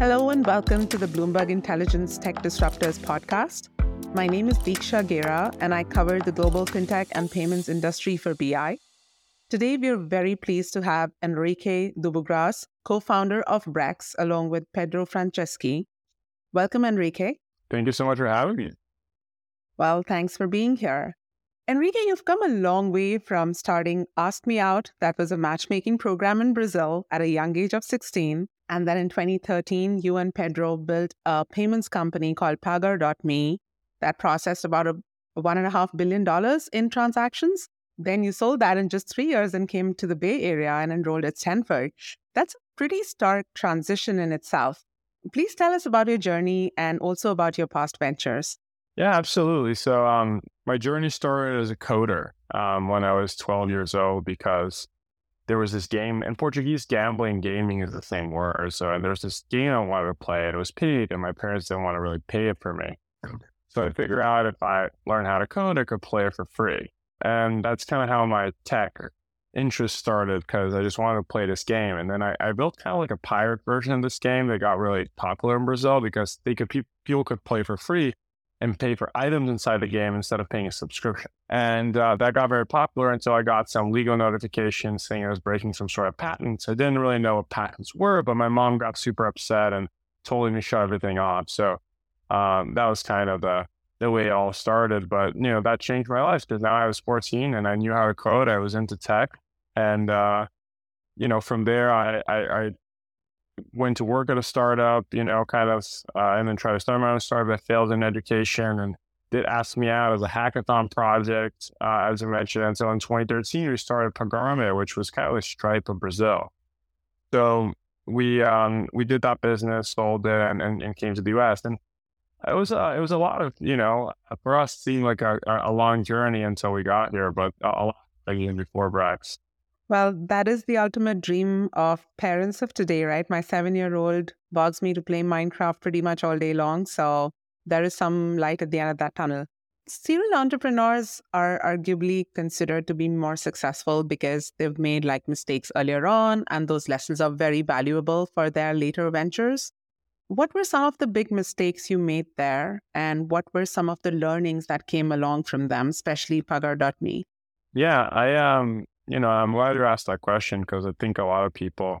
Hello and welcome to the Bloomberg Intelligence Tech Disruptors podcast. My name is Diksha Gera and I cover the global fintech and payments industry for BI. Today, we're very pleased to have Henrique Dubugras, co founder of Brex, along with Pedro Franceschi. Welcome, Henrique. Thank you so much for having me. Well, thanks for being here. Henrique, you've come a long way from starting Ask Me Out, that was a matchmaking program in Brazil at a young age of 16, and then in 2013, you and Pedro built a payments company called Pagar.me that processed about a $1.5 billion in transactions. Then you sold that in just three years and came to the Bay Area and enrolled at Stanford. That's a pretty stark transition in itself. Please tell us about your journey and also about your past ventures. Yeah, absolutely. So, um, my journey started as a coder um, when I was 12 years old because there was this game in Portuguese gambling gaming is the same word. So there was this game I wanted to play and it was paid and my parents didn't want to really pay it for me. So I figured out if I learn how to code, I could play it for free. And that's kind of how my tech interest started because I just wanted to play this game. And then I, I built kind of like a pirate version of this game that got really popular in Brazil because they could people could play for free and pay for items inside the game instead of paying a subscription. And uh, that got very popular until I got some legal notifications saying I was breaking some sort of patents. I didn't really know what patents were, but my mom got super upset and told me to shut everything off. So um, that was kind of the the way it all started. But you know that changed my life because now I was 14 and I knew how to code. I was into tech, and uh, you know from there I, I, I went to work at a startup, you know, kind of, uh, and then tried to start my own startup that failed in education and did ask me out as a hackathon project, uh, as I mentioned. And so in 2013, we started Pagar.me, which was kind of a Stripe of Brazil. So we um, we did that business, sold it, and, and, and came to the US. And it was uh, it was a lot of you know for us seemed like a, a long journey until we got here, but a lot even before Brex. Well, that is the ultimate dream of parents of today, right? My seven year old begs me to play Minecraft pretty much all day long. So there is some light at the end of that tunnel. Serial entrepreneurs are arguably considered to be more successful because they've made like mistakes earlier on, and those lessons are very valuable for their later ventures. What were some of the big mistakes you made there, and what were some of the learnings that came along from them, especially Pagar.me? Yeah, I um you know, I'm glad you asked that question because I think a lot of people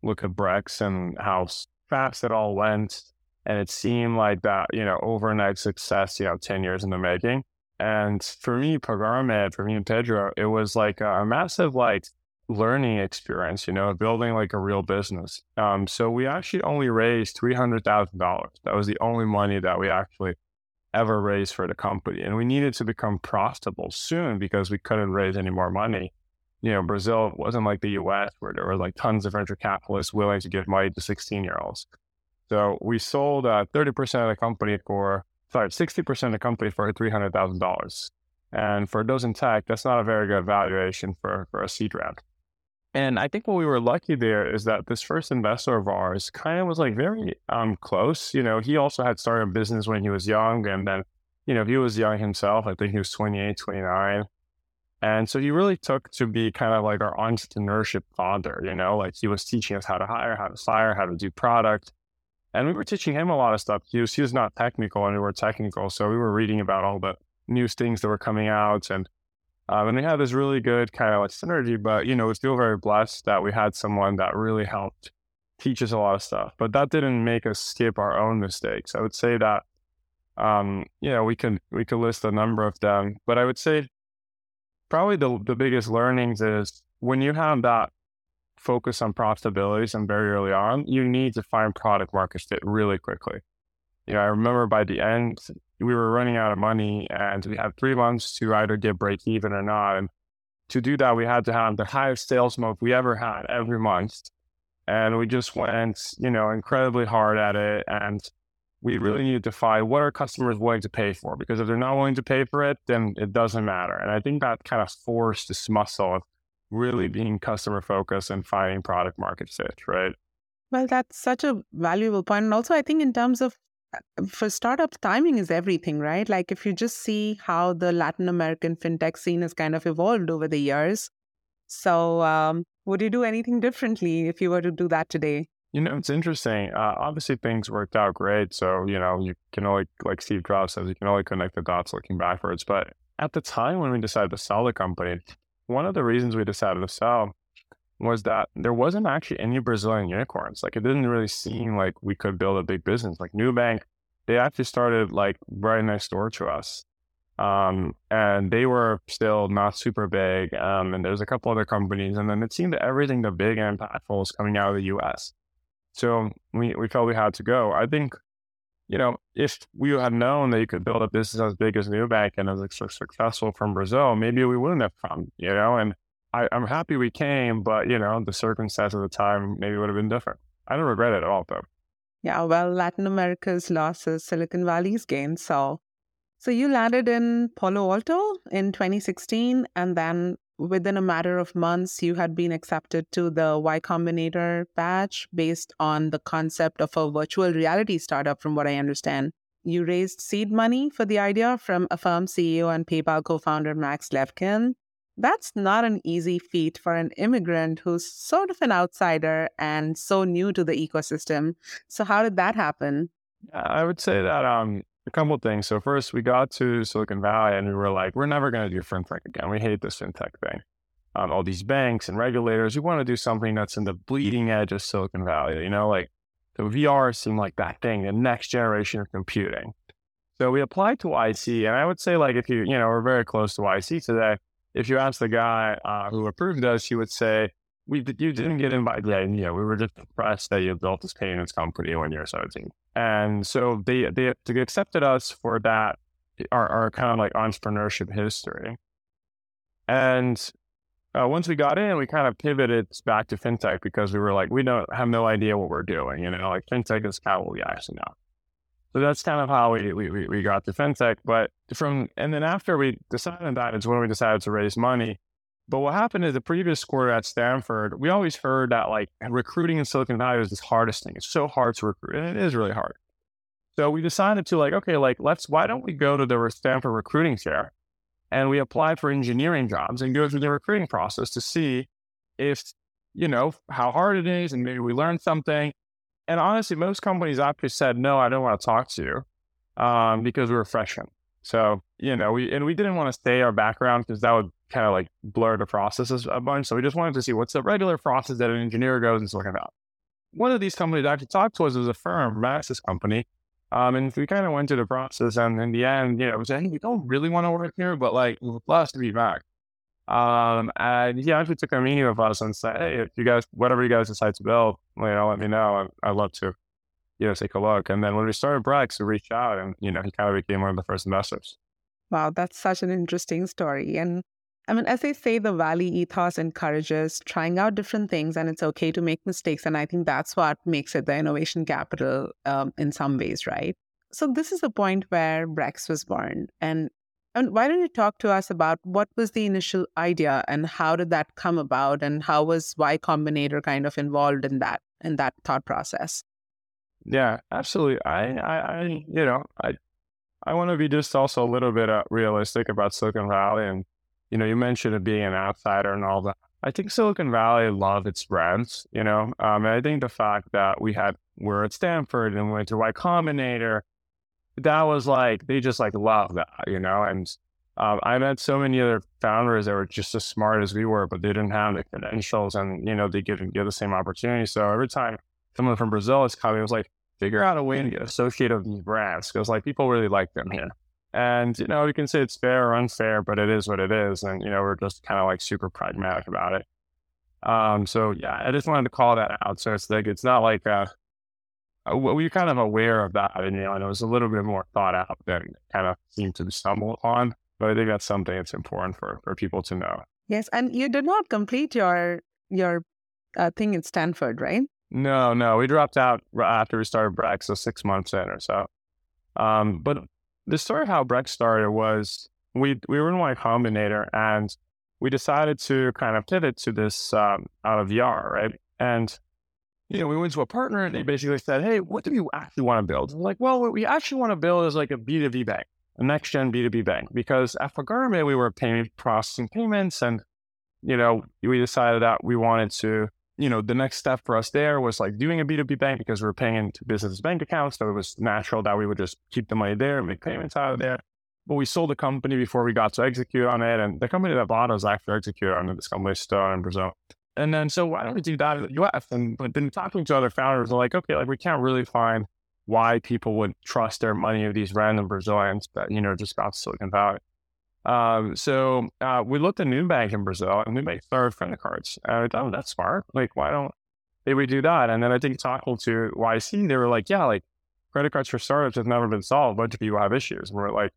look at Brex and how fast it all went. And it seemed like that, you know, overnight success, you know, 10 years in the making. And for me, Pagar.me, for me and Pedro, it was like a, massive, like, learning experience, you know, building like a real business. Um, so we actually only raised $300,000. That was the only money that we actually ever raised for the company. And we needed to become profitable soon because we couldn't raise any more money you know, Brazil wasn't like the US where there were like tons of venture capitalists willing to give money to 16 year olds. So we sold uh, 30% of the company for, sorry, 60% of the company for $300,000. And for those in tech, that's not a very good valuation for, for a seed round. And I think what we were lucky there is that this first investor of ours kind of was like very um, close. You know, he also had started a business when he was young. And then, you know, he was young himself. I think he was 28, 29. And so he really took to be kind of like our entrepreneurship father, you know, like he was teaching us how to hire, how to fire, how to do product. And we were teaching him a lot of stuff. He was, he was not technical and we were technical. So we were reading about all the new things that were coming out. And, um, and we had this really good kind of like synergy, but, you know, we feel very blessed that we had someone that really helped teach us a lot of stuff. But that didn't make us skip our own mistakes. I would say that, um, you know, we can, we could list a number of them, but I would say probably the, the biggest learnings is when you have that focus on profitability and very early on, you need to find product market fit really quickly. You know, I remember by the end, we were running out of money and we had three months to either get break even or not. And to do that, we had to have the highest sales month we ever had every month. And we just went, you know, incredibly hard at it. And we really need to define what are customers willing to pay for because if they're not willing to pay for it then it doesn't matter. And i think that kind of forced this muscle of really being customer focused and finding product market fit right? Well that's such a valuable point. And also i think in terms of uh, for startups timing is everything right? Like if you just see how the latin american fintech scene has kind of evolved over the years. So um, would you do anything differently if you were to do that today You know, it's interesting. Uh, obviously, things worked out great. So, you know, you can only, like Steve Jobs says, you can only connect the dots looking backwards. But at the time when we decided to sell the company, one of the reasons we decided to sell was that there wasn't actually any Brazilian unicorns. Like, it didn't really seem like we could build a big business. Like, Nubank, they actually started like right next door to us. Um, and they were still not super big. Um, and there's a couple other companies. And then it seemed that everything the big and impactful was coming out of the US. So we, we felt we had to go. I think, you know, if we had known that you could build a business as big as Nubank and as successful from Brazil, maybe we wouldn't have come, you know, and I, am happy we came, but you know, the circumstance of the time maybe would have been different. I don't regret it at all though. Yeah, well, Latin America's losses, Silicon Valley's gains. So so you landed in Palo Alto in 2016 and then within a matter of months, you had been accepted to the Y Combinator batch based on the concept of a virtual reality startup, from what I understand. You raised seed money for the idea from Affirm CEO and PayPal co founder Max Levchin. That's not an easy feat for an immigrant who's sort of an outsider and so new to the ecosystem. So, how did that happen? I would say that um, a couple things. So first, we got to Silicon Valley and we were like, we're never going to do fintech again. We hate this fintech thing. Um, all these banks and regulators. We want to do something that's in the bleeding edge of Silicon Valley. You know, like the VR seemed like that thing, the next generation of computing. So we applied to YC, and I would say, like, if you, you know, we're very close to YC today. If you ask the guy uh, who approved us, he would say, we you didn't get invited. Yeah, yeah, we were just impressed that you built this payments company when you're 17. And so they they, they accepted us for that, our, our kind of like entrepreneurship history. And uh, once we got in, we kind of pivoted back to fintech because we were like, we don't have no idea what we're doing. You know, like fintech is what we actually know. So that's kind of how we, we, we got to fintech. But from, and then after we decided that is when we decided to raise money. But what happened is the previous quarter at Stanford, we always heard that like recruiting in Silicon Valley is the hardest thing. It's so hard to recruit, and it is really hard. So we decided to like, okay, like let's why don't we go to the Stanford recruiting chair and we apply for engineering jobs and go through the recruiting process to see if you know how hard it is and maybe we learn something. And honestly, most companies actually said no, I don't want to talk to you um, because we were freshmen. So you know, we and we didn't want to say our background because that would kind of like blur the processes a bunch. So we just wanted to see what's the regular process that an engineer goes and talking about. One of these companies I actually talked to us as Affirm, Max's company. Um, and we kind of went through the process and in the end, you know, we said, hey, we don't really want to work here, but like, we're blessed to be back. Um, and he actually took a meeting with us and said, hey, if you guys, whatever you guys decide to build, you know, let me know. I, I'd love to, you know, take a look. And then when we started Brex, we reached out and, you know, he kind of became one of the first investors. Wow, that's such an interesting story. And I mean, as they say, the Valley ethos encourages trying out different things, and it's okay to make mistakes. And I think that's what makes it the innovation capital um, in some ways, right? So this is the point where Brex was born. And and why don't you talk to us about what was the initial idea and how did that come about, and how was Y Combinator kind of involved in that in that thought process? Yeah, absolutely. I, I, I you know, I, I want to be just also a little bit uh, realistic about Silicon Valley and you know, you mentioned it being an outsider and all that. I think Silicon Valley loved its brands, you know. Um, I think the fact that we had we're at Stanford and went to Y Combinator, that was like they just like love that, you know. And um, I met so many other founders that were just as smart as we were, but they didn't have the credentials, and you know they didn't get the same opportunity. So every time someone from Brazil is coming, it was like figure out a way to get associated with these brands because like people really like them here. And, you know, you can say it's fair or unfair, but it is what it is. And, you know, we're just kind of like super pragmatic about it. Um, so yeah, I just wanted to call that out. So it's like, it's not like, uh, uh we're kind of aware of that. And, you know, and it was a little bit more thought out than kind of seemed to stumble upon. But I think that's something that's important for, for people to know. Yes. And you did not complete your, your uh, thing at Stanford, right? No, no. We dropped out after we started Brex, so six months in or so. Um, but the story of how Brex started was we we were in Y Combinator and we decided to kind of pivot to this um, out of VR, right? And you know, we went to a partner and they basically said, "Hey, what do you actually want to build?" like, well, what we actually want to build is like a B two B bank, a next gen B two B bank, because at Pagar.me we were payment processing payments, and you know, we decided that we wanted to you know, the next step for us there was like doing a B2B bank because we were paying into business bank accounts. So it was natural that we would just keep the money there, and make payments out of there. But we sold the company before we got to execute on it. And the company that bought us actually executed on. This company still in Brazil. And then, so why don't we do that in the US? And but then talking to other founders, they're like, okay, like we can't really find why people would trust their money of these random Brazilians that, you know, just got Silicon Valley. Um, so uh, we looked at Nubank in Brazil and we made third credit cards. And I thought, oh, that's smart. Like, why don't they we do that? And then I think talking to YC, they were like, yeah, like credit cards for startups have never been solved. A bunch of people have issues. And we're like,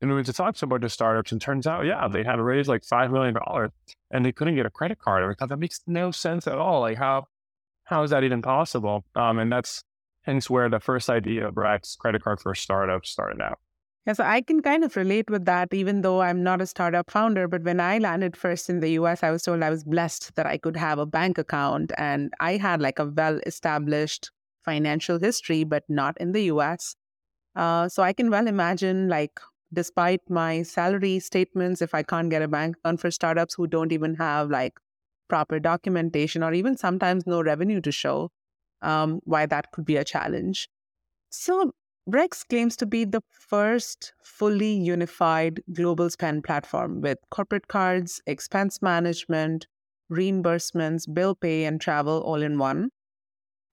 and we went to talk to a bunch of startups and turns out, yeah, they had raised like $5 million and they couldn't get a credit card. And we thought that makes no sense at all. Like how, how is that even possible? Um, and that's hence where the first idea of Brex credit card for startups started out. Yeah, so I can kind of relate with that, even though I'm not a startup founder. But when I landed first in the US, I was told I was blessed that I could have a bank account. And I had like a well established financial history, but not in the US. Uh, so I can well imagine, like, despite my salary statements, if I can't get a bank account for startups who don't even have like proper documentation or even sometimes no revenue to show, um, why that could be a challenge. So Brex claims to be the first fully unified global spend platform with corporate cards, expense management, reimbursements, bill pay, and travel all in one.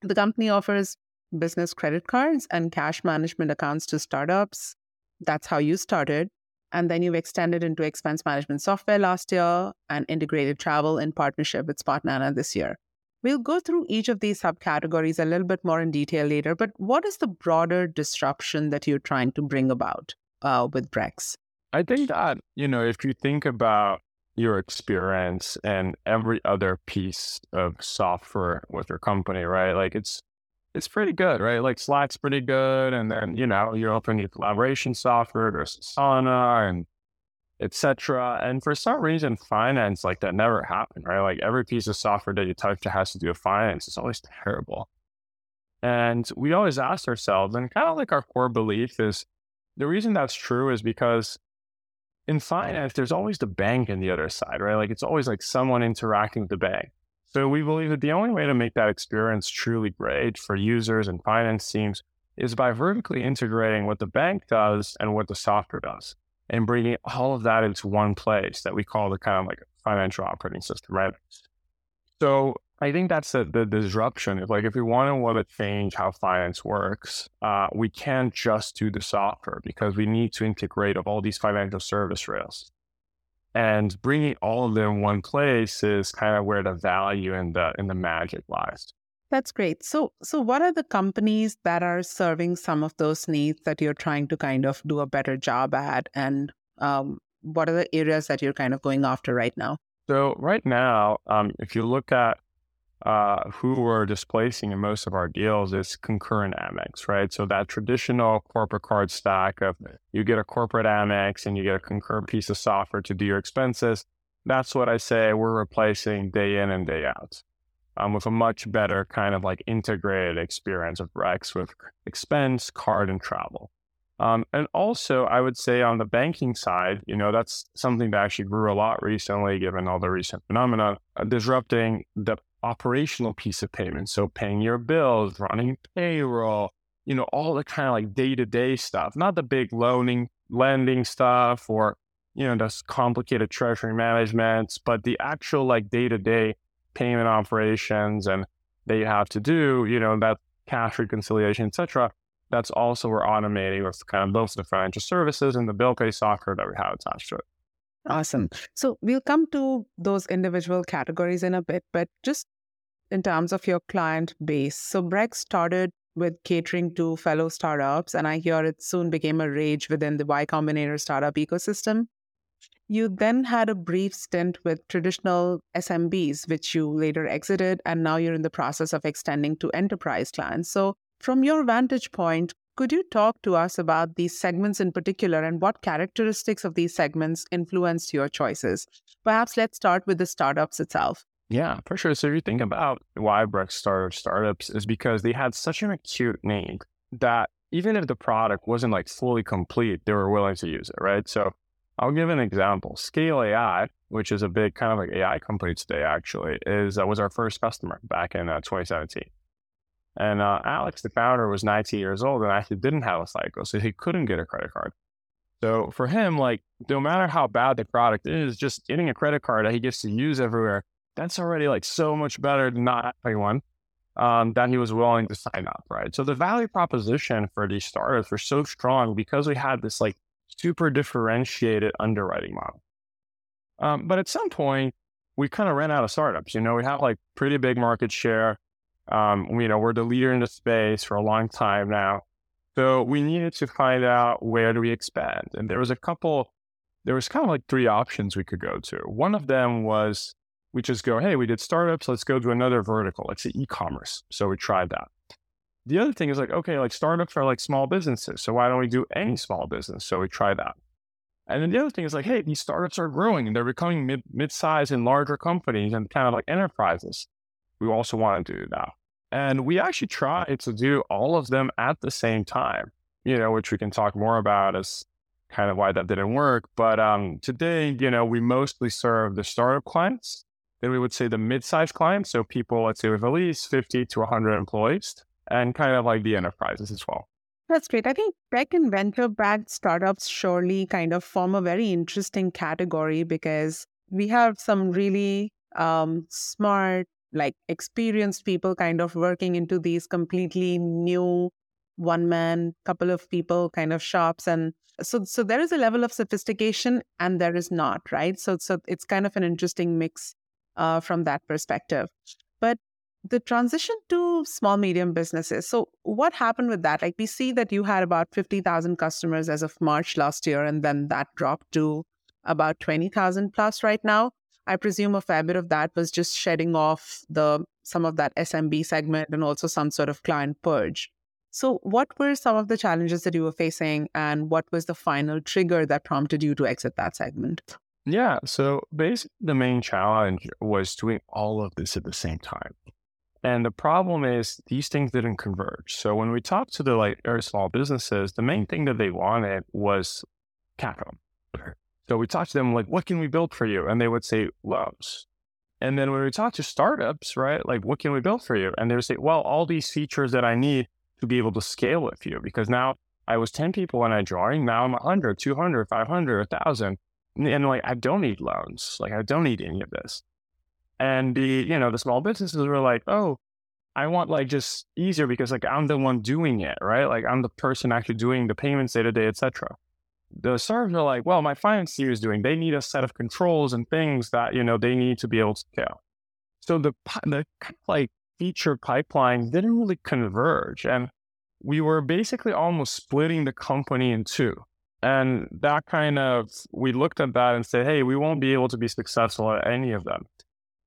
The company offers business credit cards and cash management accounts to startups. That's how you started. And then you've extended into expense management software last year and integrated travel in partnership with Spotnana this year. We'll go through each of these subcategories a little bit more in detail later, but what is the broader disruption that you're trying to bring about uh, with Brex? I think that, you know, if you think about your experience and every other piece of software with your company, right? Like it's it's pretty good, right? Like Slack's pretty good, and then you know you're opening your collaboration software. There's Asana and etc. And for some reason, finance like that never happened, right? Like every piece of software that you touch that has to do with finance is always terrible. And we always ask ourselves, and kind of like our core belief is the reason that's true is because in finance, there's always the bank on the other side, right? Like it's always like someone interacting with the bank. So we believe that the only way to make that experience truly great for users and finance teams is by vertically integrating what the bank does and what the software does and bringing all of that into one place that we call the kind of like financial operating system, right? So I think that's the, the disruption. If like if we want to want to change how finance works, uh, we can't just do the software because we need to integrate of all these financial service rails. And bringing all of them in one place is kind of where the value and the and the magic lies. That's great. So, so what are the companies that are serving some of those needs that you're trying to kind of do a better job at, and um, what are the areas that you're kind of going after right now? So, right now, um, if you look at uh, who we're displacing in most of our deals, it's Concur and Amex, right? So that traditional corporate card stack of you get a corporate Amex and you get a concurrent piece of software to do your expenses. That's what I say we're replacing day in and day out um, with a much better kind of like integrated experience of Brex with expense, card, and travel. Um, and also, I would say on the banking side, you know, that's something that actually grew a lot recently, given all the recent phenomena, uh, disrupting the operational piece of payments. So paying your bills, running payroll, you know, all the kind of like day to day stuff, not the big loaning, lending stuff or, you know, just complicated treasury management, but the actual like day to day payment operations and that you have to do, you know, that cash reconciliation, etc. That's also we're automating with kind of both the financial services and the bill pay software that we have attached to it. Awesome. So we'll come to those individual categories in a bit, but just in terms of your client base. So Brex started with catering to fellow startups, and I hear it soon became a rage within the Y Combinator startup ecosystem. You then had a brief stint with traditional SMBs, which you later exited, and now you're in the process of extending to enterprise clients. So, from your vantage point, could you talk to us about these segments in particular and what characteristics of these segments influenced your choices? Perhaps let's start with the startups itself. Yeah, for sure. So if you think about why Brex started startups is because they had such an acute need that even if the product wasn't like fully complete, they were willing to use it, right? So I'll give an example. Scale AI, which is a big kind of like AI company today, actually, is uh, was our first customer back in uh, 2017. And uh, Alex, the founder, was 19 years old and actually didn't have a cycle, so he couldn't get a credit card. So for him, like no matter how bad the product is, just getting a credit card that he gets to use everywhere, that's already like so much better than not having one. Um, that he was willing to sign up, right? So the value proposition for these startups were so strong because we had this like super differentiated underwriting model. Um, but at some point, we kind of ran out of startups. You know, we have like pretty big market share. Um, you know, we're the leader in the space for a long time now. So we needed to find out where do we expand. And there was a couple, there was kind of like three options we could go to. One of them was we just go, hey, we did startups, let's go to another vertical, let's say e-commerce. So we tried that. The other thing is like, okay, like startups are like small businesses. So why don't we do any small business? So we try that. And then the other thing is like, hey, these startups are growing and they're becoming mid mid-sized and larger companies and kind of like enterprises. We also want to do that. And we actually tried to do all of them at the same time, you know, which we can talk more about as kind of why that didn't work. But um, today, you know, we mostly serve the startup clients. Then we would say the mid-sized clients. So people, let's say with at least 50 to 100 employees and kind of like the enterprises as well. That's great. I think tech and venture backed startups surely kind of form a very interesting category because we have some really um, smart, like experienced people kind of working into these completely new one man, couple of people kind of shops. And so, so there is a level of sophistication and there is not, right? So, so it's kind of an interesting mix uh, from that perspective. But the transition to small medium businesses so what happened with that? Like we see that you had about 50000 customers as of march last year and then that dropped to about 20000 plus right now. I presume a fair bit of that was just shedding off the some of that smb segment and also some sort of client purge. So what were some of the challenges that you were facing and what was the final trigger that prompted you to exit that segment? Yeah so basically the main challenge was doing all of this at the same time and the problem is these things didn't converge. So when we talked to the like very small businesses, the main thing that they wanted was capital. So we talked to them like, what can we build for you? And they would say loans. And then when we talked to startups, right, like what can we build for you? And they would say, well, all these features that I need to be able to scale with you, because now I was 10 people when I joined. Now I'm 100, 200, 500, 1,000. And like, I don't need loans. Like, I don't need any of this. And the, you know, the small businesses were like, oh, I want like just easier because like I'm the one doing it, right? Like I'm the person actually doing the payments day to day, etc. The startups are like, well, my finance team is doing. They need a set of controls and things that you know they need to be able to scale. So the the kind of like feature pipeline didn't really converge, and we were basically almost splitting the company in two. And that kind of we looked at that and said, hey, we won't be able to be successful at any of them.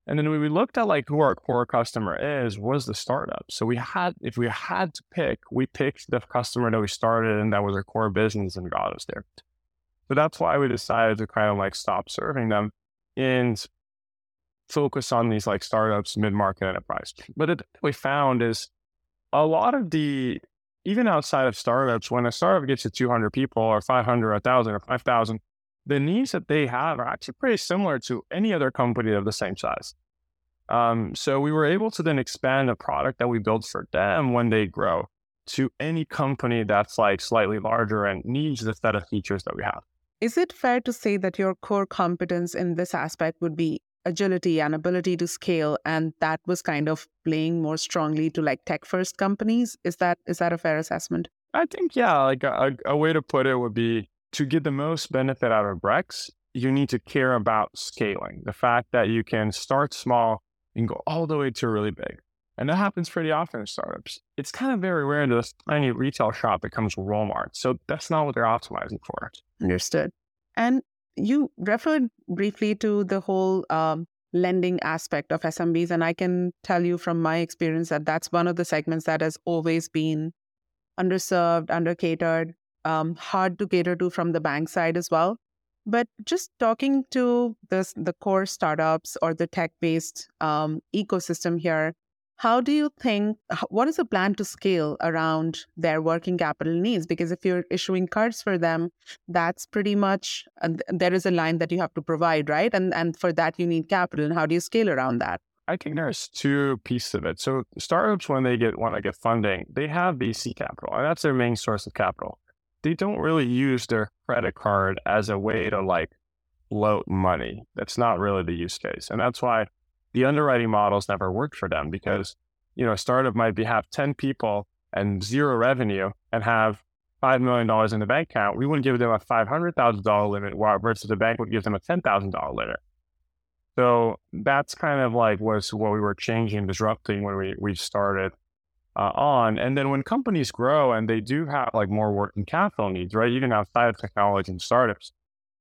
And then when we looked at like who our core customer is, was the startup. So we had, if we had to pick, we picked the customer that we started and that was our core business and got us there. So that's why we decided to kind of like stop serving them and focus on these like startups, mid market enterprise. But what we found is a lot of the, even outside of startups, when a startup gets to 200 people or 500, 1,000 or 5,000, the needs that they have are actually pretty similar to any other company of the same size. Um, so we were able to then expand a product that we built for them when they grow to any company that's like slightly larger and needs the set of features that we have. Is it fair to say that your core competence in this aspect would be agility and ability to scale and that was kind of playing more strongly to like tech first companies is that is that a fair assessment i think yeah like a, a way to put it would be to get the most benefit out of Brex, you need to care about scaling. The fact that you can start small and go all the way to really big. And that happens pretty often in startups. It's kind of very rare that a tiny retail shop that becomes Walmart. So that's not what they're optimizing for. Understood. And you referred briefly to the whole um, lending aspect of SMBs. And I can tell you from my experience that that's one of the segments that has always been underserved, undercatered, um, hard to cater to from the bank side as well. But just talking to the the core startups or the tech based um, ecosystem here, how do you think what is the plan to scale around their working capital needs because if you're issuing cards for them that's pretty much there is a line that you have to provide right and and for that you need capital and how do you scale around that I think there's two pieces of it. So startups, when they get want to get funding, they have VC capital, and that's their main source of capital. They don't really use their credit card as a way to like float money. That's not really the use case, and that's why the underwriting models never worked for them because, you know, a startup might be have 10 people and zero revenue and have $5 million in the bank account. We wouldn't give them a $500,000 limit while versus the bank would give them a $10,000 limit. So that's kind of like was what we were changing, disrupting when we, we started uh, on. And then when companies grow and they do have like more working capital needs, right? Even outside of technology and startups,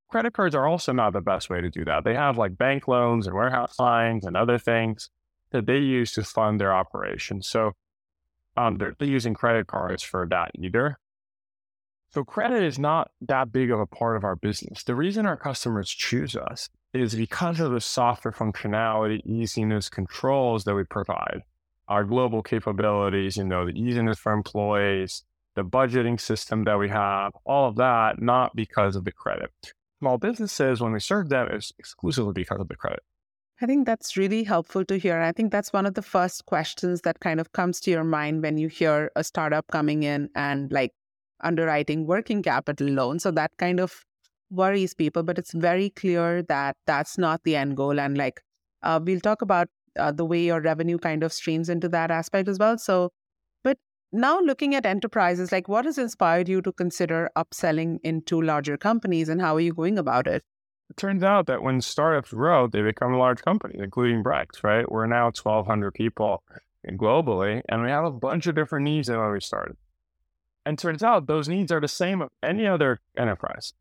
credit cards are also not the best way to do that. They have like bank loans and warehouse lines and other things that they use to fund their operations. So um, they're, they're using credit cards for that either. So credit is not that big of a part of our business. The reason our customers choose us is because of the software functionality, easiness, controls that we provide, our global capabilities, you know, the easiness for employees, the budgeting system that we have, all of that, not because of the credit small businesses, when we serve them, is exclusively because of the credit. I think that's really helpful to hear. I think that's one of the first questions that kind of comes to your mind when you hear a startup coming in and like underwriting working capital loans. So that kind of worries people, but it's very clear that that's not the end goal. And like uh, we'll talk about uh, the way your revenue kind of streams into that aspect as well. So but now, looking at enterprises, like what has inspired you to consider upselling into larger companies and how are you going about it? It turns out that when startups grow, they become large companies, including Brex, right? We're now 1,200 people globally, and we have a bunch of different needs than when we started. And turns out those needs are the same of any other enterprise.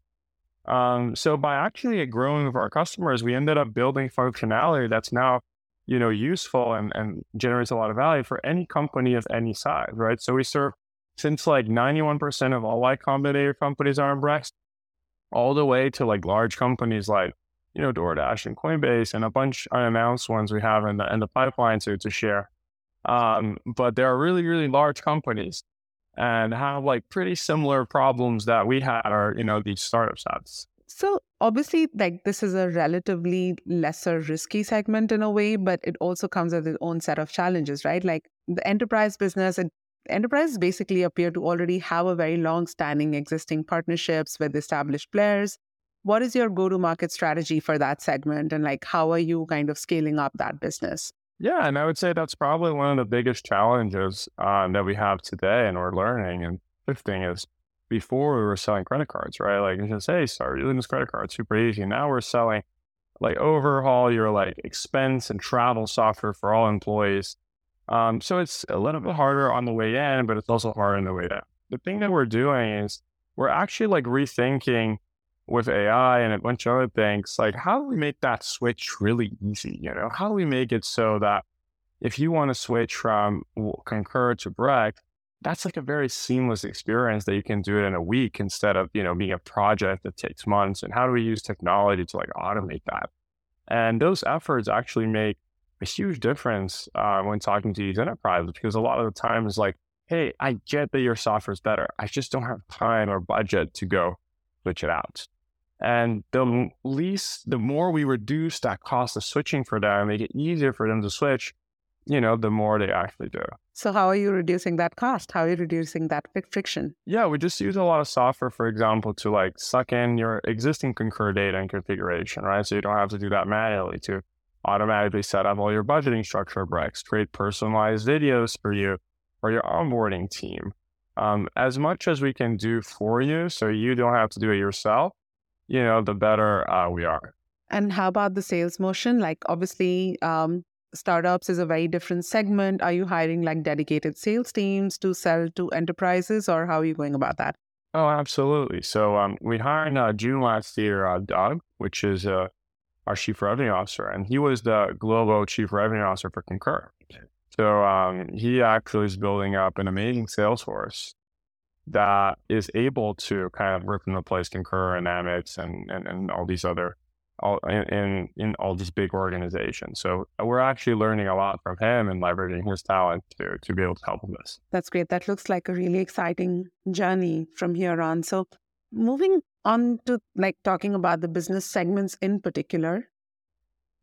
Um, so by actually growing with our customers, we ended up building functionality that's now you know, useful and, and generates a lot of value for any company of any size, right? So we serve since like 91% of all Y Combinator companies are in Brex, all the way to like large companies like, you know, DoorDash and Coinbase and a bunch unannounced ones we have in the, in the pipeline to, to share. Um, but they are really, really large companies and have like pretty similar problems that we had or, you know, these startups had. So obviously, like this is a relatively lesser risky segment in a way, but it also comes with its own set of challenges, right? Like the enterprise business, and enterprises basically appear to already have a very long-standing existing partnerships with established players. What is your go-to-market strategy for that segment, and like how are you kind of scaling up that business? Yeah, and I would say that's probably one of the biggest challenges uh, that we have today, and we're learning and shifting is before we were selling credit cards, right? Like you just hey, start using this credit card, super easy. Now we're selling like overhaul your like expense and travel software for all employees. Um, so it's a little bit harder on the way in, but it's also hard on the way out. The thing that we're doing is we're actually like rethinking with AI and a bunch of other things, like how do we make that switch really easy? You know, how do we make it so that if you want to switch from Concur to Brex, that's like a very seamless experience that you can do it in a week instead of, you know, being a project that takes months. And how do we use technology to like automate that? And those efforts actually make a huge difference uh, when talking to these enterprises because a lot of the time it's like, hey, I get that your software is better. I just don't have time or budget to go switch it out. And the least, the more we reduce that cost of switching for them, make it easier for them to switch, you know, the more they actually do. So, how are you reducing that cost? How are you reducing that friction? Yeah, we just use a lot of software, for example, to like suck in your existing Concur data and configuration, right? So you don't have to do that manually to automatically set up all your budgeting structure breaks, create personalized videos for you or your onboarding team. Um, as much as we can do for you, so you don't have to do it yourself, you know, the better uh, we are. And how about the sales motion? Like, obviously, um, startups is a very different segment. Are you hiring like dedicated sales teams to sell to enterprises, or how are you going about that? Oh, absolutely. So um, we hired uh, June last year uh, Doug, which is uh, our chief revenue officer, and he was the global chief revenue officer for Concur. So um, he actually is building up an amazing sales force that is able to kind of rip and replace Concur and Amex and, and, and all these other all in, in, all these big organizations. So uh, we're actually learning a lot from him and leveraging his talent to to be able to help with this. That's great. That looks like a really exciting journey from here on. So moving on to like talking about the business segments in particular.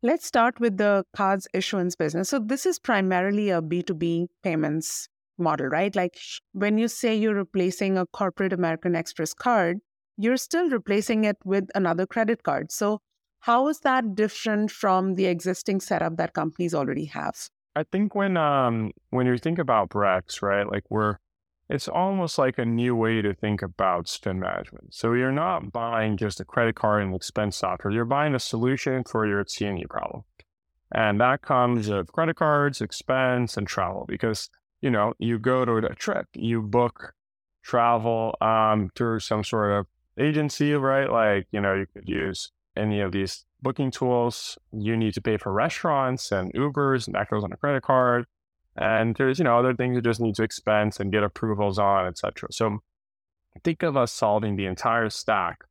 Let's start with the cards issuance business. So this is primarily a B2B payments model, right? Like when you say you're replacing a corporate American Express card, you're still replacing it with another credit card. So how is that different from the existing setup that companies already have? I think when um when you think about Brex, right, like we're it's almost like a new way to think about spend management. So you're not buying just a credit card and expense software. You're buying a solution for your T&E problem. And that comes of credit cards, expense, and travel because, you know, you go to a trip, you book travel um, through some sort of agency, right? Like, you know, you could use any of these booking tools, you need to pay for restaurants and Ubers, and that goes on a credit card. And there's, you know, other things you just need to expense and get approvals on, etc. So think of us solving the entire stack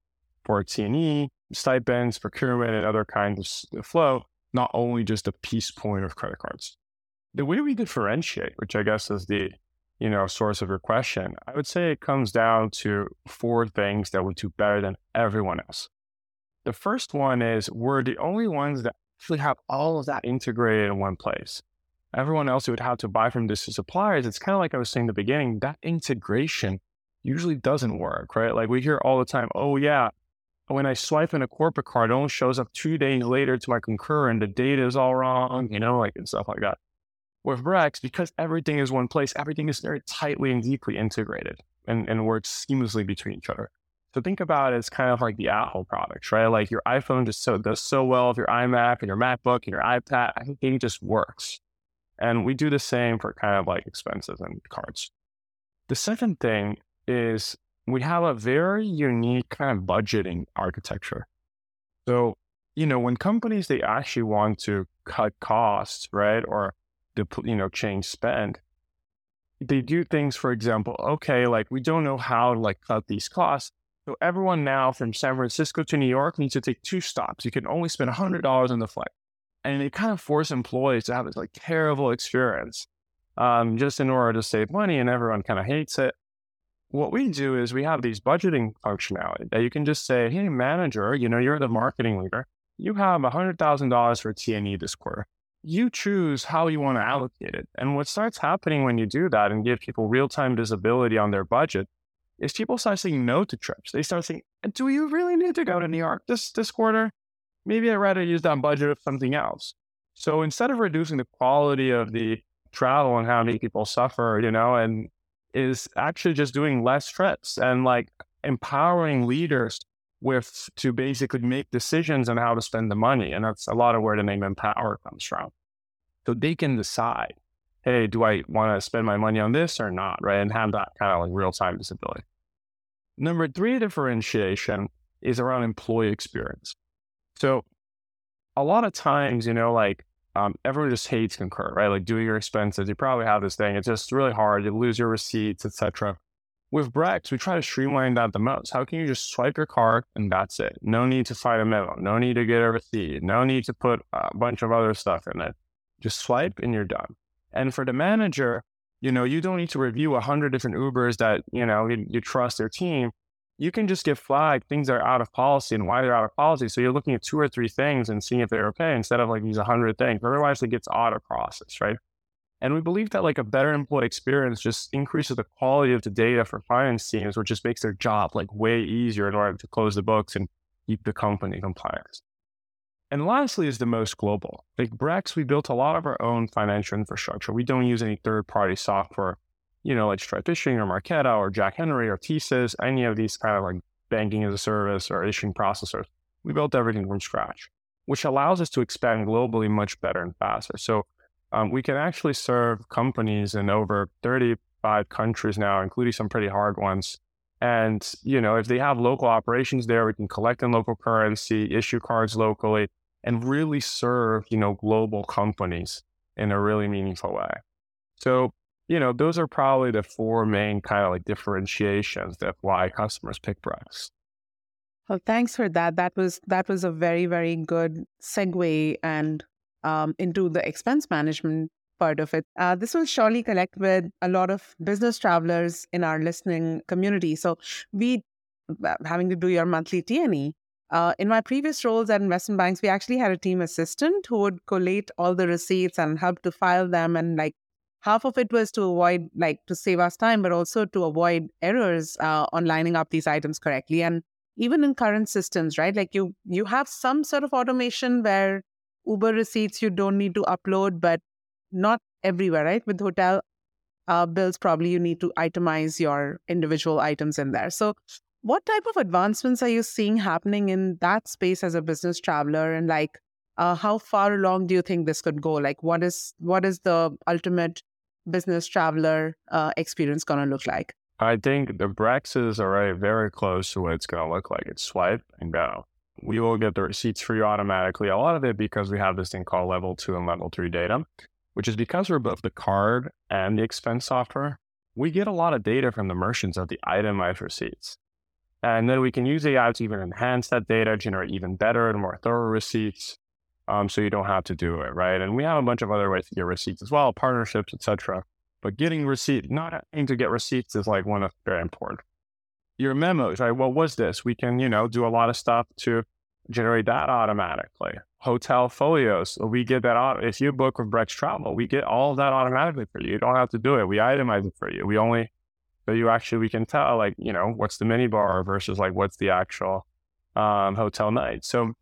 for T&E, stipends, procurement, and other kinds of flow, not only just a piece point of credit cards. The way we differentiate, which I guess is the, you know, source of your question, I would say it comes down to four things that we do better than everyone else. The first one is we're the only ones that actually have all of that integrated in one place. Everyone else would have to buy from these suppliers. It's kind of like I was saying in the beginning, that integration usually doesn't work, right? Like we hear all the time, oh yeah, when I swipe in a corporate card, it only shows up two days later to my concur and the data is all wrong, you know, like and stuff like that. With Brex, because everything is one place, everything is very tightly and deeply integrated and, and works seamlessly between each other. So think about it as kind of like the Apple products, right? Like your iPhone just so does so well with your iMac and your MacBook and your iPad. I think it just works. And we do the same for kind of like expenses and cards. The second thing is we have a very unique kind of budgeting architecture. So, you know, when companies they actually want to cut costs, right, or you know change spend, they do things. For example, okay, like we don't know how to like cut these costs, so everyone now from San Francisco to New York needs to take two stops. You can only spend $100 on the flight. And it kind of forces employees to have this like terrible experience um, just in order to save money and everyone kind of hates it. What we do is we have these budgeting functionality that you can just say, hey, manager, you know, you're the marketing leader. You have $100,000 for T&E this quarter. You choose how you want to allocate it. And what starts happening when you do that and give people real time visibility on their budget is people start saying no to trips. They start saying, do you really need to go to New York this, this quarter? Maybe I'd rather use that budget for something else. So instead of reducing the quality of the travel and how many people suffer, you know, and is actually just doing less trips and like empowering leaders with to basically make decisions on how to spend the money. And that's a lot of where the name empower comes from. So they can decide hey, do I want to spend my money on this or not? Right. And have that kind of like real time visibility. Number three differentiation is around employee experience. So a lot of times, you know, like um, everyone just hates Concur, right? Like doing your expenses. You probably have this thing. It's just really hard. You lose your receipts, etc. With Brex, we try to streamline that the most. How can you just swipe your card and that's it? No need to find a memo. No need to get a receipt. No need to put a bunch of other stuff in it. Just swipe and you're done. And for the manager, you know, you don't need to review a hundred different Ubers that, you know, you, you trust their team. You can just get flagged things that are out of policy and why they're out of policy. So you're looking at two or three things and seeing if they're okay instead of like these a hundred things. Otherwise it gets auto processed, right? And we believe that like a better employee experience just increases the quality of the data for finance teams, which just makes their job like way easier in order to close the books and keep the company compliant. And lastly is the most global. Like Brex, we built a lot of our own financial infrastructure. We don't use any third-party software, you know, like Stripe Issuing or Marqeta or Jack Henry or TSYS, any of these kind of like banking as a service or issuing processors. We built everything from scratch, which allows us to expand globally much better and faster. So um, we can actually serve companies in over 35 countries now, including some pretty hard ones. And, you know, if they have local operations there, we can collect in local currency, issue cards locally, and really serve, you know, global companies in a really meaningful way. So, you know, those are probably the four main kind of like differentiations that why customers pick Brex. Well, thanks for that. That was that was a very very good segue and um, into the expense management part of it. Uh, this will surely connect with a lot of business travelers in our listening community. So we uh, having to do your monthly T&E. Uh, in my previous roles at investment banks, we actually had a team assistant who would collate all the receipts and help to file them. And like half of it was to avoid, like, to save us time, but also to avoid errors uh, on lining up these items correctly. And even in current systems, right? Like you, you have some sort of automation where Uber receipts you don't need to upload, but not everywhere, right? With hotel uh, bills, probably you need to itemize your individual items in there. So what type of advancements are you seeing happening in that space as a business traveler? And like uh, how far along do you think this could go? Like what is what is the ultimate business traveler uh, experience going to look like? I think the Brex is already very close to what it's going to look like. It's swipe and go. We will get the receipts for you automatically. A lot of it because we have this thing called level two and level three data which is because we're both the card and the expense software we get a lot of data from the merchants of the itemized receipts and then we can use AI to even enhance that data, generate even better and more thorough receipts. Um, so you don't have to do it, right? And we have a bunch of other ways to get receipts as well, partnerships, etc. But getting receipts, not having to get receipts is like one of very important. Your memos, right? What was this? We can, you know, do a lot of stuff to generate that automatically. Hotel folios, we get that out. If you book with Brex Travel, we get all of that automatically for you. You don't have to do it. We itemize it for you. We only but you actually we can tell like you know what's the mini bar versus like what's the actual um, hotel night. So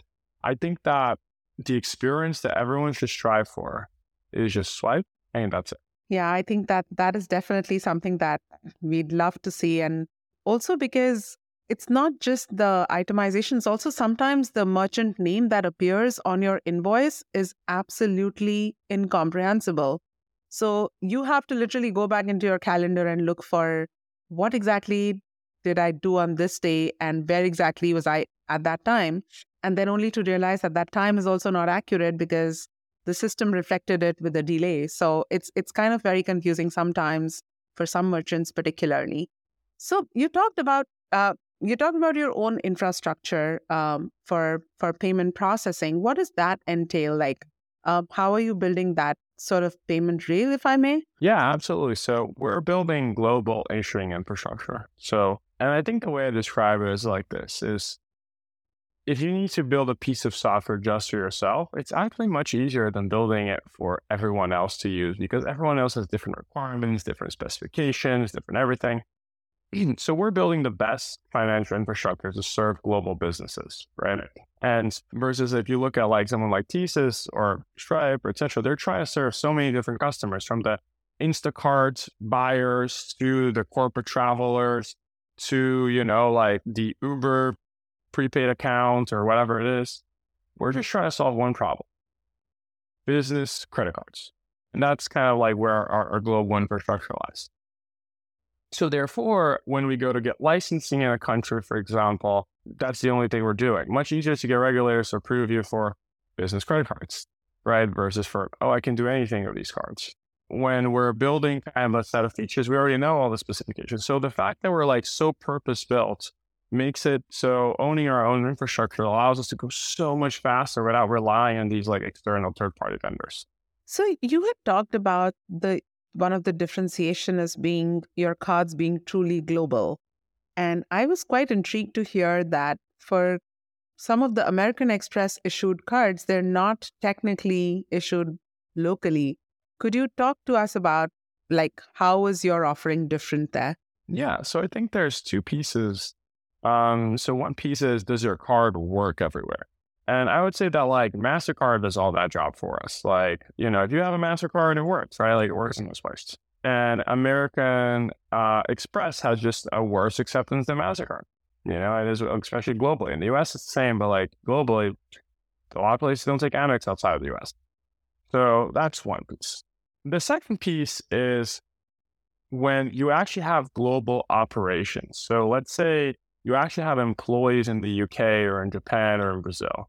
I think that the experience that everyone should strive for is just swipe and that's it. Yeah, I think that that is definitely something that we'd love to see, and also because it's not just the itemization; it's also sometimes the merchant name that appears on your invoice is absolutely incomprehensible. So you have to literally go back into your calendar and look for what exactly did I do on this day and where exactly was I at that time. And then only to realize that that time is also not accurate because the system reflected it with a delay. So it's it's kind of very confusing sometimes for some merchants particularly. So you talked about uh, you talked about your own infrastructure um, for for payment processing. What does that entail? Like, uh, how are you building that sort of payment rail, if I may? Yeah, absolutely. So we're building global issuing infrastructure. So, and I think the way I describe it is like this is if you need to build a piece of software just for yourself, it's actually much easier than building it for everyone else to use because everyone else has different requirements, different specifications, different everything. So we're building the best financial infrastructure to serve global businesses, right? And versus if you look at like someone like TSYS or Stripe or etc., they're trying to serve so many different customers from the Instacart buyers to the corporate travelers to, you know, like the Uber prepaid account or whatever it is. We're just trying to solve one problem business credit cards. And that's kind of like where our, our global infrastructure lies. So therefore, when we go to get licensing in a country, for example, that's the only thing we're doing. Much easier to get regulators to approve you for business credit cards, right? Versus for, oh, I can do anything with these cards. When we're building kind of a set of features, we already know all the specifications. So the fact that we're like so purpose built makes it so owning our own infrastructure allows us to go so much faster without relying on these like external third party vendors. So you had talked about the one of the differentiation is being your cards being truly global. And I was quite intrigued to hear that for some of the American Express issued cards, they're not technically issued locally. Could you talk to us about like how is your offering different there? Yeah, so I think there's two pieces. Um, so one piece is does your card work everywhere? And I would say that like MasterCard does all that job for us. Like, you know, if you have a MasterCard, it works, right? Like it works in most places. And American uh, Express has just a worse acceptance than MasterCard. You know, it is especially globally. In the US, it's the same, but like globally, a lot of places don't take Amex outside of the US. So that's one piece. The second piece is when you actually have global operations. So let's say you actually have employees in the UK or in Japan or in Brazil.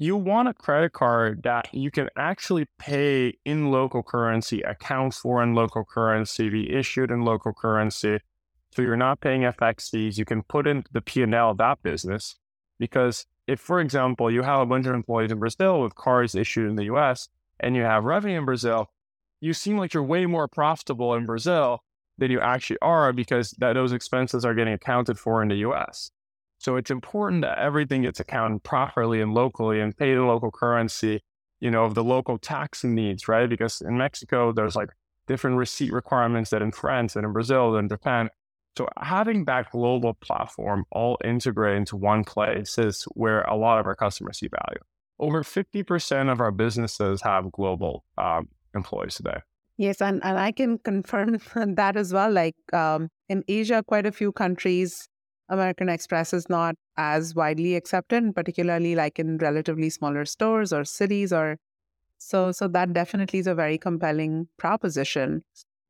You want a credit card that you can actually pay in local currency, account for in local currency, be issued in local currency. So you're not paying FX fees. You can put in the P&L of that business Because if, for example, you have a bunch of employees in Brazil with cars issued in the US and you have revenue in Brazil, you seem like you're way more profitable in Brazil than you actually are because that those expenses are getting accounted for in the US. So it's important that everything gets accounted properly and locally and paid in local currency, you know, of the local tax needs, right? Because in Mexico, there's like different receipt requirements that in France and in Brazil and Japan. So having that global platform all integrated into one place is where a lot of our customers see value. Over 50% of our businesses have global um, employees today. Yes, and, and I can confirm that as well. Like um, in Asia, quite a few countries, American Express is not as widely accepted, particularly like in relatively smaller stores or cities or so so that definitely is a very compelling proposition.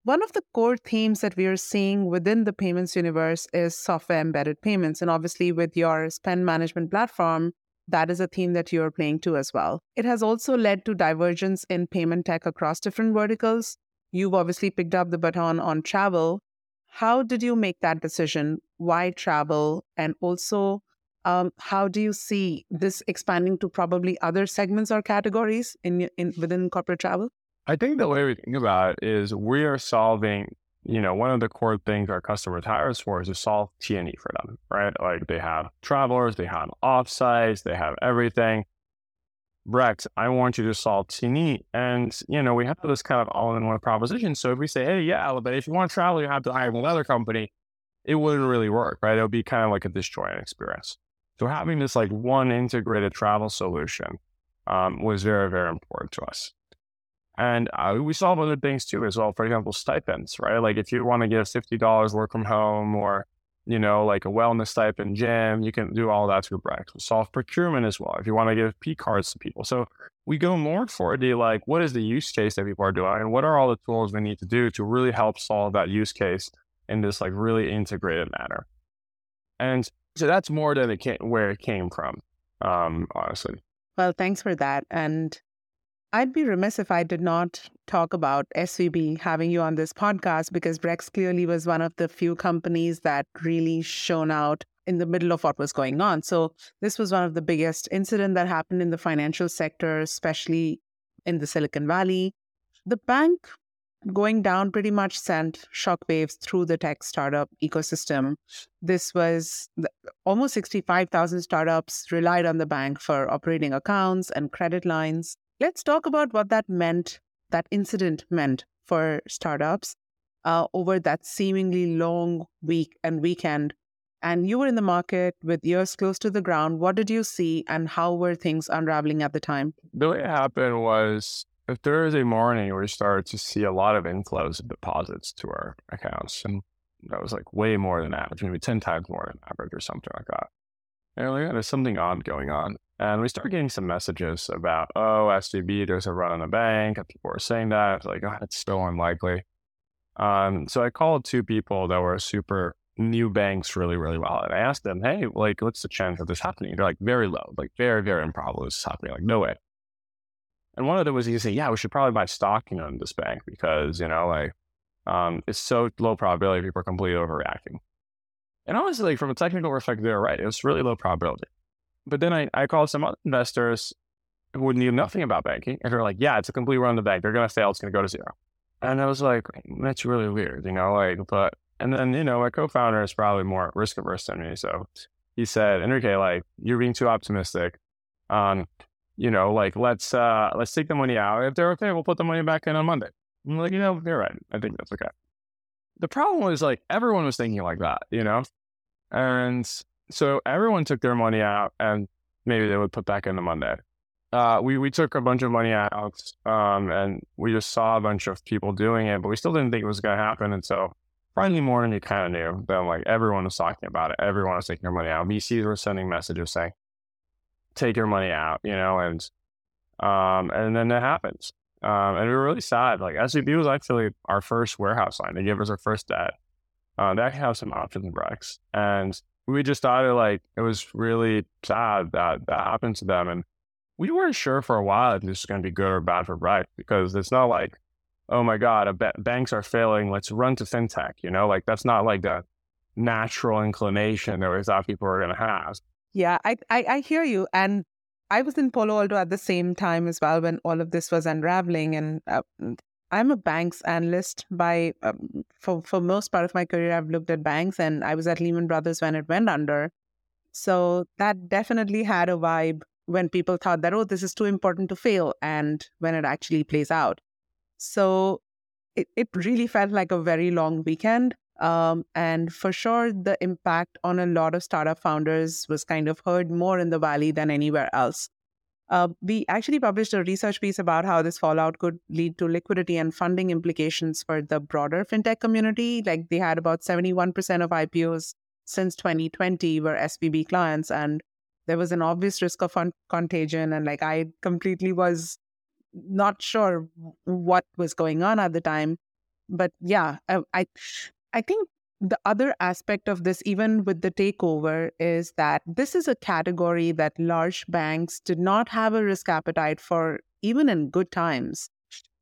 One of the core themes that we are seeing within the payments universe is software embedded payments. And obviously, with your spend management platform, that is a theme that you're playing to as well. It has also led to divergence in payment tech across different verticals. You've obviously picked up the baton on travel. How did you make that decision? Why travel? And also, um, how do you see this expanding to probably other segments or categories in, in within corporate travel? I think the way we think about it is we are solving you know, one of the core things our customers hire us for is to solve T&E for them, right? Like they have travelers, they have offsites, they have everything. Brex, I want you to solve T&E. And, you know, we have this kind of all-in-one proposition. So if we say, hey, yeah, but if you want to travel, you have to hire another company, it wouldn't really work, right? It would be kind of like a disjointed experience. So having this like one integrated travel solution um, was very, very important to us. And uh, we solve other things too, as well. For example, stipends, right? Like if you want to give $50 work from home or, you know, like a wellness type stipend gym, you can do all that through Brex. We procurement as well. If you want to give P cards to people. So we go more for the like, what is the use case that people are doing? And what are all the tools we need to do to really help solve that use case in this like really integrated manner? And so that's more than it came, where it came from, um, honestly. Well, thanks for that. And I'd be remiss if I did not talk about SVB having you on this podcast because Brex clearly was one of the few companies that really shone out in the middle of what was going on. So this was one of the biggest incident that happened in the financial sector, especially in the Silicon Valley. The bank going down pretty much sent shockwaves through the tech startup ecosystem. This was the, almost 65,000 startups relied on the bank for operating accounts and credit lines. Let's talk about what that meant, that incident meant for startups uh, over that seemingly long week and weekend. And you were in the market with ears close to the ground. What did you see, and how were things unraveling at the time? The way it happened was Thursday morning, we started to see a lot of inflows of deposits to our accounts. And that was like way more than average, maybe 10 times more than average or something like that. And like, there's something odd going on. And we started getting some messages about, oh, SVB, there's a run on the bank. And people were saying that. I was like, oh, it's so unlikely. Um, so I called two people that were super new banks really, really well. And I asked them, hey, like, what's the chance of this happening? They're like, very low, like, very, very improbable this is happening. Like, no way. And one of them was he said, yeah, we should probably buy stock, you know, in this bank because, you know, like, um, it's so low probability people are completely overreacting. And honestly, like, from a technical perspective, they're right. It was really low probability. But then I, I called some other investors who knew nothing about banking, and they're like, "Yeah, it's a complete run of the bank. They're gonna fail. It's gonna go to zero. And I was like, "That's really weird," you know. Like, but and then you know, my co-founder is probably more risk averse than me, so he said, "Henrique, like, you're being too optimistic. Um, you know, like, let's uh let's take the money out. If they're okay, we'll put the money back in on Monday." I'm like, you know, you're right. I think that's okay. The problem was like everyone was thinking like that, you know, and so everyone took their money out and maybe they would put back in the Monday. Uh, we, we took a bunch of money out um, and we just saw a bunch of people doing it, but we still didn't think it was going to happen. And so Friday morning, you kind of knew that like everyone was talking about it. Everyone was taking their money out. VCs were sending messages saying, take your money out, you know, and, um, and then that happens. Um, and we were really sad. Like SVB was actually our first warehouse line. They gave us our first debt. Uh, they actually have some options in Brex. And we just thought it like it was really sad that that happened to them, and we weren't sure for a while if this was going to be good or bad for Brex because it's not like, oh my god, ba- banks are failing, let's run to fintech. You know, like that's not like the natural inclination that we thought people were going to have. Yeah, I, I, I hear you. And I was in Palo Alto at the same time as well when all of this was unraveling. And uh, I'm a banks analyst by um, for for most part of my career. I've looked at banks, and I was at Lehman Brothers when it went under. So that definitely had a vibe when people thought that oh, this is too important to fail, and when it actually plays out. So it it really felt like a very long weekend. Um, and for sure, the impact on a lot of startup founders was kind of heard more in the valley than anywhere else. Uh, we actually published a research piece about how this fallout could lead to liquidity and funding implications for the broader fintech community. Like they had about 71% of IPOs since 2020 were SVB clients, and there was an obvious risk of contagion. And like I completely was not sure what was going on at the time. But yeah, I, I, I think the other aspect of this, even with the takeover, is that this is a category that large banks did not have a risk appetite for, even in good times.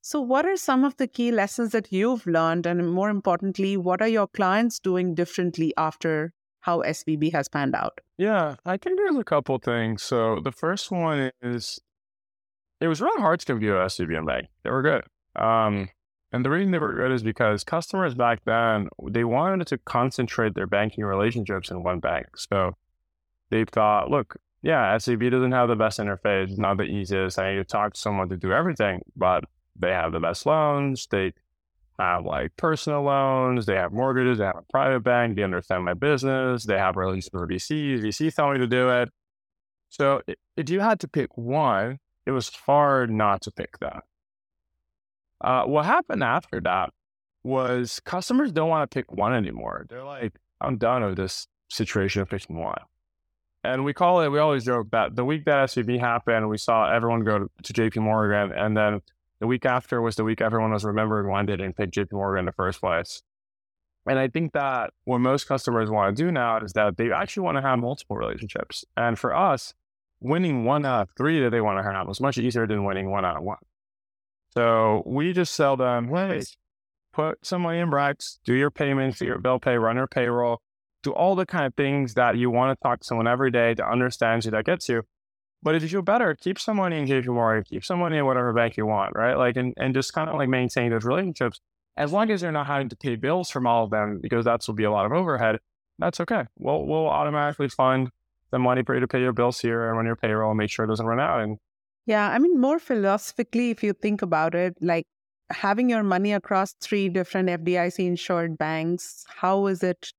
So, what are some of the key lessons that you've learned? And more importantly, what are your clients doing differently after how SVB has panned out? Yeah, I think there's a couple things. So, the first one is it was really hard to compete with SVB and Bank. They were good. Um, and the reason they were good is because customers back then, they wanted to concentrate their banking relationships in one bank. So they thought, look, yeah, SVB doesn't have the best interface, not the easiest. I need to talk to someone to do everything, but they have the best loans. They have like personal loans, they have mortgages, they have a private bank, they understand my business, they have relationships with VCs, VC tell me to do it. So if you had to pick one, it was hard not to pick that. Uh, what happened after that was customers don't want to pick one anymore. They're like, I'm done with this situation of picking one. And we call it, we always joke that the week that SVB happened, we saw everyone go to, to JP Morgan. And then the week after was the week everyone was remembering why they didn't pick JP Morgan in the first place. And I think that what most customers want to do now is that they actually want to have multiple relationships. And for us, winning one out of three that they want to have is much easier than winning one out of one. So we just sell them, hey, put some money in Brex, do your payments, do your bill pay, run your payroll, do all the kind of things that you want to talk to someone every day to understand you that gets you. But if you feel better, keep some money in JP Morgan, keep some money in whatever bank you want, right? Like, and, and just kind of like maintain those relationships. As long as you're not having to pay bills from all of them, because that's will be a lot of overhead, that's okay. We'll, we'll automatically fund the money for you to pay your bills here and run your payroll and make sure it doesn't run out. And yeah, I mean, more philosophically, if you think about it, like having your money across three different FDIC insured banks, how is it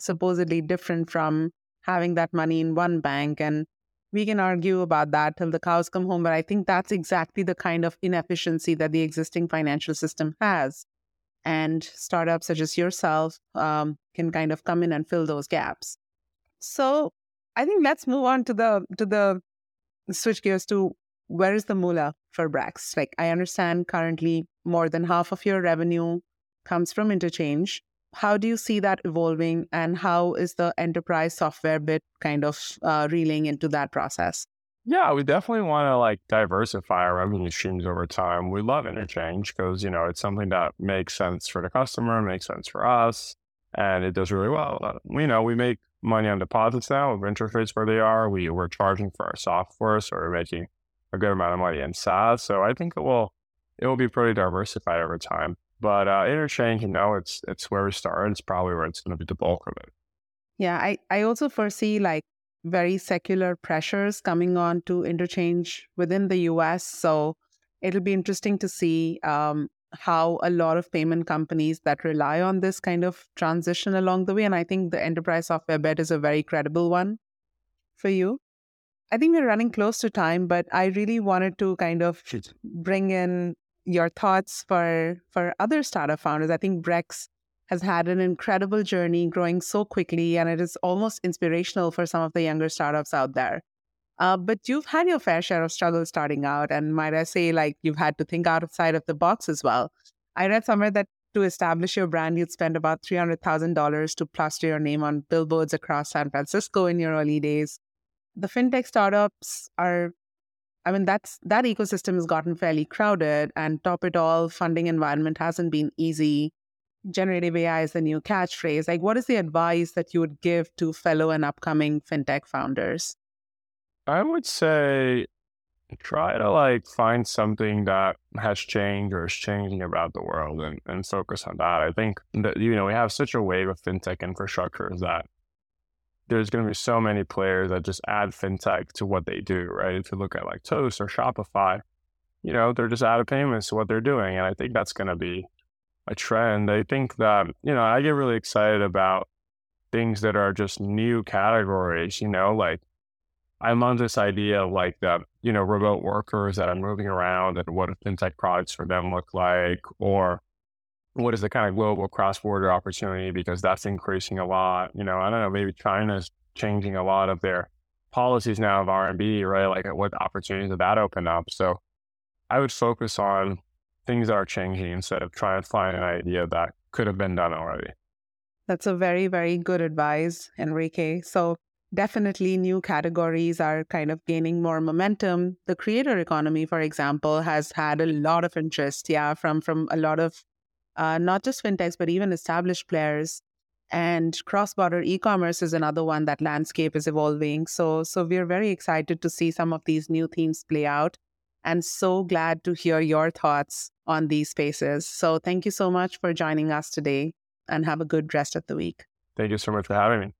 supposedly different from having that money in one bank? And we can argue about that till the cows come home, but I think that's exactly the kind of inefficiency that the existing financial system has. And startups such as yourself um, can kind of come in and fill those gaps. So I think let's move on to the to the switch gears to where is the moolah for Brex? Like, I understand currently more than half of your revenue comes from interchange. How do you see that evolving, and how is the enterprise software bit kind of uh, reeling into that process? Yeah, we definitely want to like diversify our revenue streams over time. We love interchange because you know it's something that makes sense for the customer, makes sense for us, and it does really well. Uh, we know we make money on deposits now with interest rates where they are. We we're charging for our software, so we're making a good amount of money in SaaS. So I think it will it will be pretty diversified over time. But uh, interchange, you know, it's it's where we started. It's probably where it's going to be the bulk of it. Yeah, I I also foresee like very secular pressures coming on to interchange within the U.S. So it'll be interesting to see um, how a lot of payment companies that rely on this kind of transition along the way. And I think the enterprise software bet is a very credible one for you. I think we're running close to time, but I really wanted to kind of bring in your thoughts for for other startup founders. I think Brex has had an incredible journey growing so quickly, and it is almost inspirational for some of the younger startups out there. Uh, but you've had your fair share of struggles starting out, and might I say, like you've had to think outside of the box as well. I read somewhere that to establish your brand, you'd spend about three hundred thousand dollars to plaster your name on billboards across San Francisco in your early days the fintech startups are I mean, that's that ecosystem has gotten fairly crowded, and top it all, funding environment hasn't been easy. generative AI is the new catchphrase. Like, what is the advice that you would give to fellow and upcoming fintech founders? I would say try to like find something that has changed or is changing about the world and, and focus on that. I think that, you know, we have such a wave of fintech infrastructures that there's going to be so many players that just add fintech to what they do, right? If you look at like Toast or Shopify, you know, they're just adding payments to what they're doing. And I think that's going to be a trend. I think that, you know, I get really excited about things that are just new categories, you know, like I'm on this idea of like the, you know, remote workers that are moving around and what fintech products for them look like, or what is the kind of global cross-border opportunity because that's increasing a lot. You know, I don't know, maybe China's changing a lot of their policies now of RMB, right? Like uh, what opportunities did that open up? So I would focus on things that are changing instead of trying to find an idea that could have been done already. That's a very, very good advice, Henrique. So definitely new categories are kind of gaining more momentum. The creator economy, for example, has had a lot of interest, yeah, from from a lot of uh, not just fintechs, but even established players. And cross-border e-commerce is another one that landscape is evolving. So so we're very excited to see some of these new themes play out and so glad to hear your thoughts on these spaces. So thank you so much for joining us today and have a good rest of the week. Thank you so much for having me.